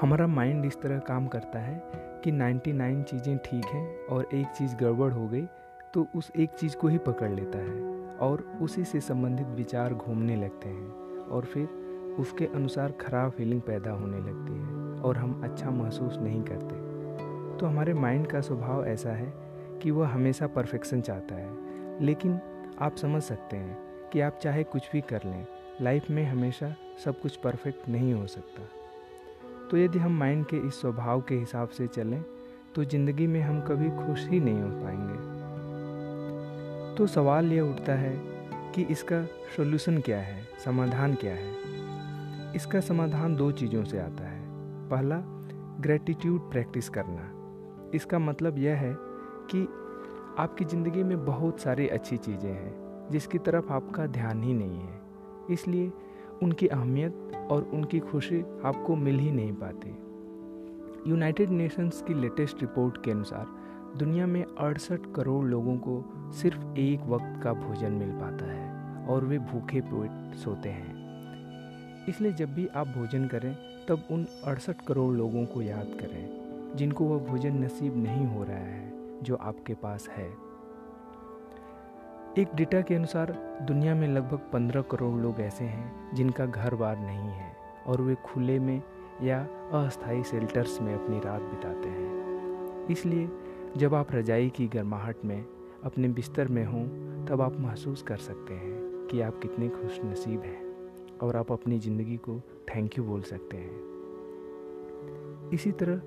हमारा माइंड इस तरह काम करता है कि 99 चीज़ें ठीक हैं और एक चीज़ गड़बड़ हो गई तो उस एक चीज़ को ही पकड़ लेता है और उसी से संबंधित विचार घूमने लगते हैं और फिर उसके अनुसार ख़राब फीलिंग पैदा होने लगती है और हम अच्छा महसूस नहीं करते। तो हमारे माइंड का स्वभाव ऐसा है कि वह हमेशा परफेक्शन चाहता है। लेकिन आप समझ सकते हैं कि आप चाहे कुछ भी कर लें लाइफ में हमेशा सब कुछ परफेक्ट नहीं हो सकता। तो यदि हम माइंड के इस स्वभाव के हिसाब से चलें तो ज़िंदगी में हम कभी खुश ही नहीं हो पाएँगे। तो सवाल यह उठता है कि इसका सोल्यूशन क्या है, समाधान क्या है? इसका समाधान दो चीज़ों से आता है। पहला ग्रेटिट्यूड प्रैक्टिस करना। इसका मतलब यह है कि आपकी ज़िंदगी में बहुत सारी अच्छी चीज़ें हैं, जिसकी तरफ़ आपका ध्यान ही नहीं है। इसलिए उनकी अहमियत और उनकी खुशी आपको मिल ही नहीं पाती। यूनाइटेड नेशंस की लेटेस्ट रिपोर्ट के अनुसार, दुनिया में अड़सठ करोड़ लोगों को सिर्फ़ एक वक्त का भोजन मिल पाता है और वे भूखे पेट सोते हैं। इसलिए जब भी आप भोजन करें, तब उन अड़सठ करोड़ लोगों को याद करें, जिनको वह भोजन नसीब नहीं हो रहा है, जो आपके पास है। एक डेटा के अनुसार, दुनिया में लगभग 15 करोड़ लोग ऐसे हैं, जिनका घर बार नहीं है, और वे खुले में या अस्थायी शेल्टर्स में अपनी रात बिताते हैं। इसलिए, जब आप रजाई की गर्माहट में अपने बिस्तर में हों, तब आप महसूस कर सकते हैं कि आप कितने खुश नसीब हैं, और आप अपनी ज़िंदगी को थैंक यू बोल सकते हैं। इसी तरह,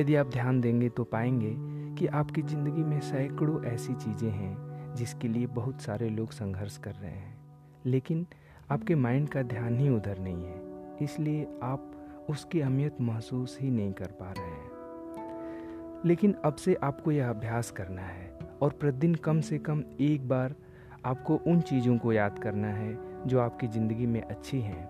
यदि आप ध्यान देंगे तो पाएँगे कि आपकी ज़िंदगी में सैकड़ों ऐसी चीज़ें हैं जिसके लिए बहुत सारे लोग संघर्ष कर रहे हैं। लेकिन आपके माइंड का ध्यान ही उधर नहीं है, इसलिए आप उसकी अहमियत महसूस ही नहीं कर पा रहे हैं। लेकिन अब से आपको यह अभ्यास करना है और प्रतिदिन कम से कम एक बार आपको उन चीज़ों को याद करना है जो आपकी ज़िंदगी में अच्छी हैं।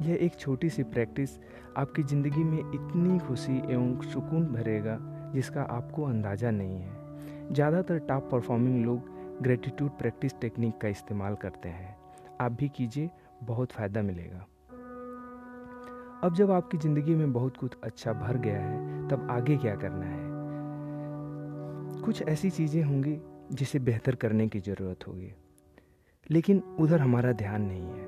यह एक छोटी सी प्रैक्टिस आपकी ज़िंदगी में इतनी खुशी एवं सुकून भरेगा जिसका आपको अंदाज़ा नहीं है। ज़्यादातर टॉप परफॉर्मिंग लोग ग्रेटिट्यूड प्रैक्टिस टेक्निक का इस्तेमाल करते हैं। आप भी कीजिए, बहुत फ़ायदा मिलेगा। अब जब आपकी ज़िंदगी में बहुत कुछ अच्छा भर गया है, तब आगे क्या करना है? कुछ ऐसी चीज़ें होंगी जिसे बेहतर करने की ज़रूरत होगी। लेकिन उधर हमारा ध्यान नहीं है।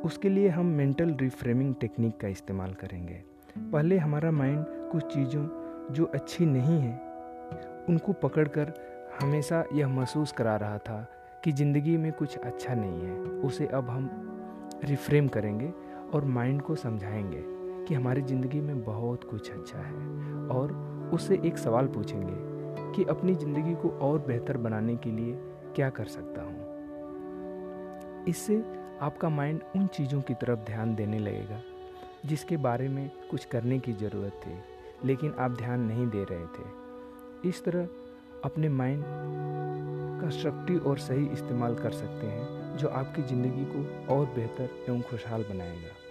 उसके लिए हम मेंटल रिफ्रेमिंग टेक्निक का इस्तेमाल करेंगे। पहले हमारा माइंड कुछ चीज़ों जो अच्छी नहीं है, उनको पकड़कर हमेशा यह महसूस करा रहा था कि ज़िंदगी में कुछ अच्छा नहीं है। उसे अब हम रिफ्रेम करेंगे और माइंड को समझाएँगे कि हमारी ज़िंदगी में बहुत कुछ अच्छा है और उससे एक सवाल पूछेंगे कि अपनी ज़िंदगी को और बेहतर बनाने के लिए क्या कर सकता हूँ। इससे आपका माइंड उन चीज़ों की तरफ़ ध्यान देने लगेगा जिसके बारे में कुछ करने की ज़रूरत थी, लेकिन आप ध्यान नहीं दे रहे थे। इस तरह अपने माइंड का कंस्ट्रक्टिव और सही इस्तेमाल कर सकते हैं, जो आपकी ज़िंदगी को और बेहतर एवं खुशहाल बनाएगा।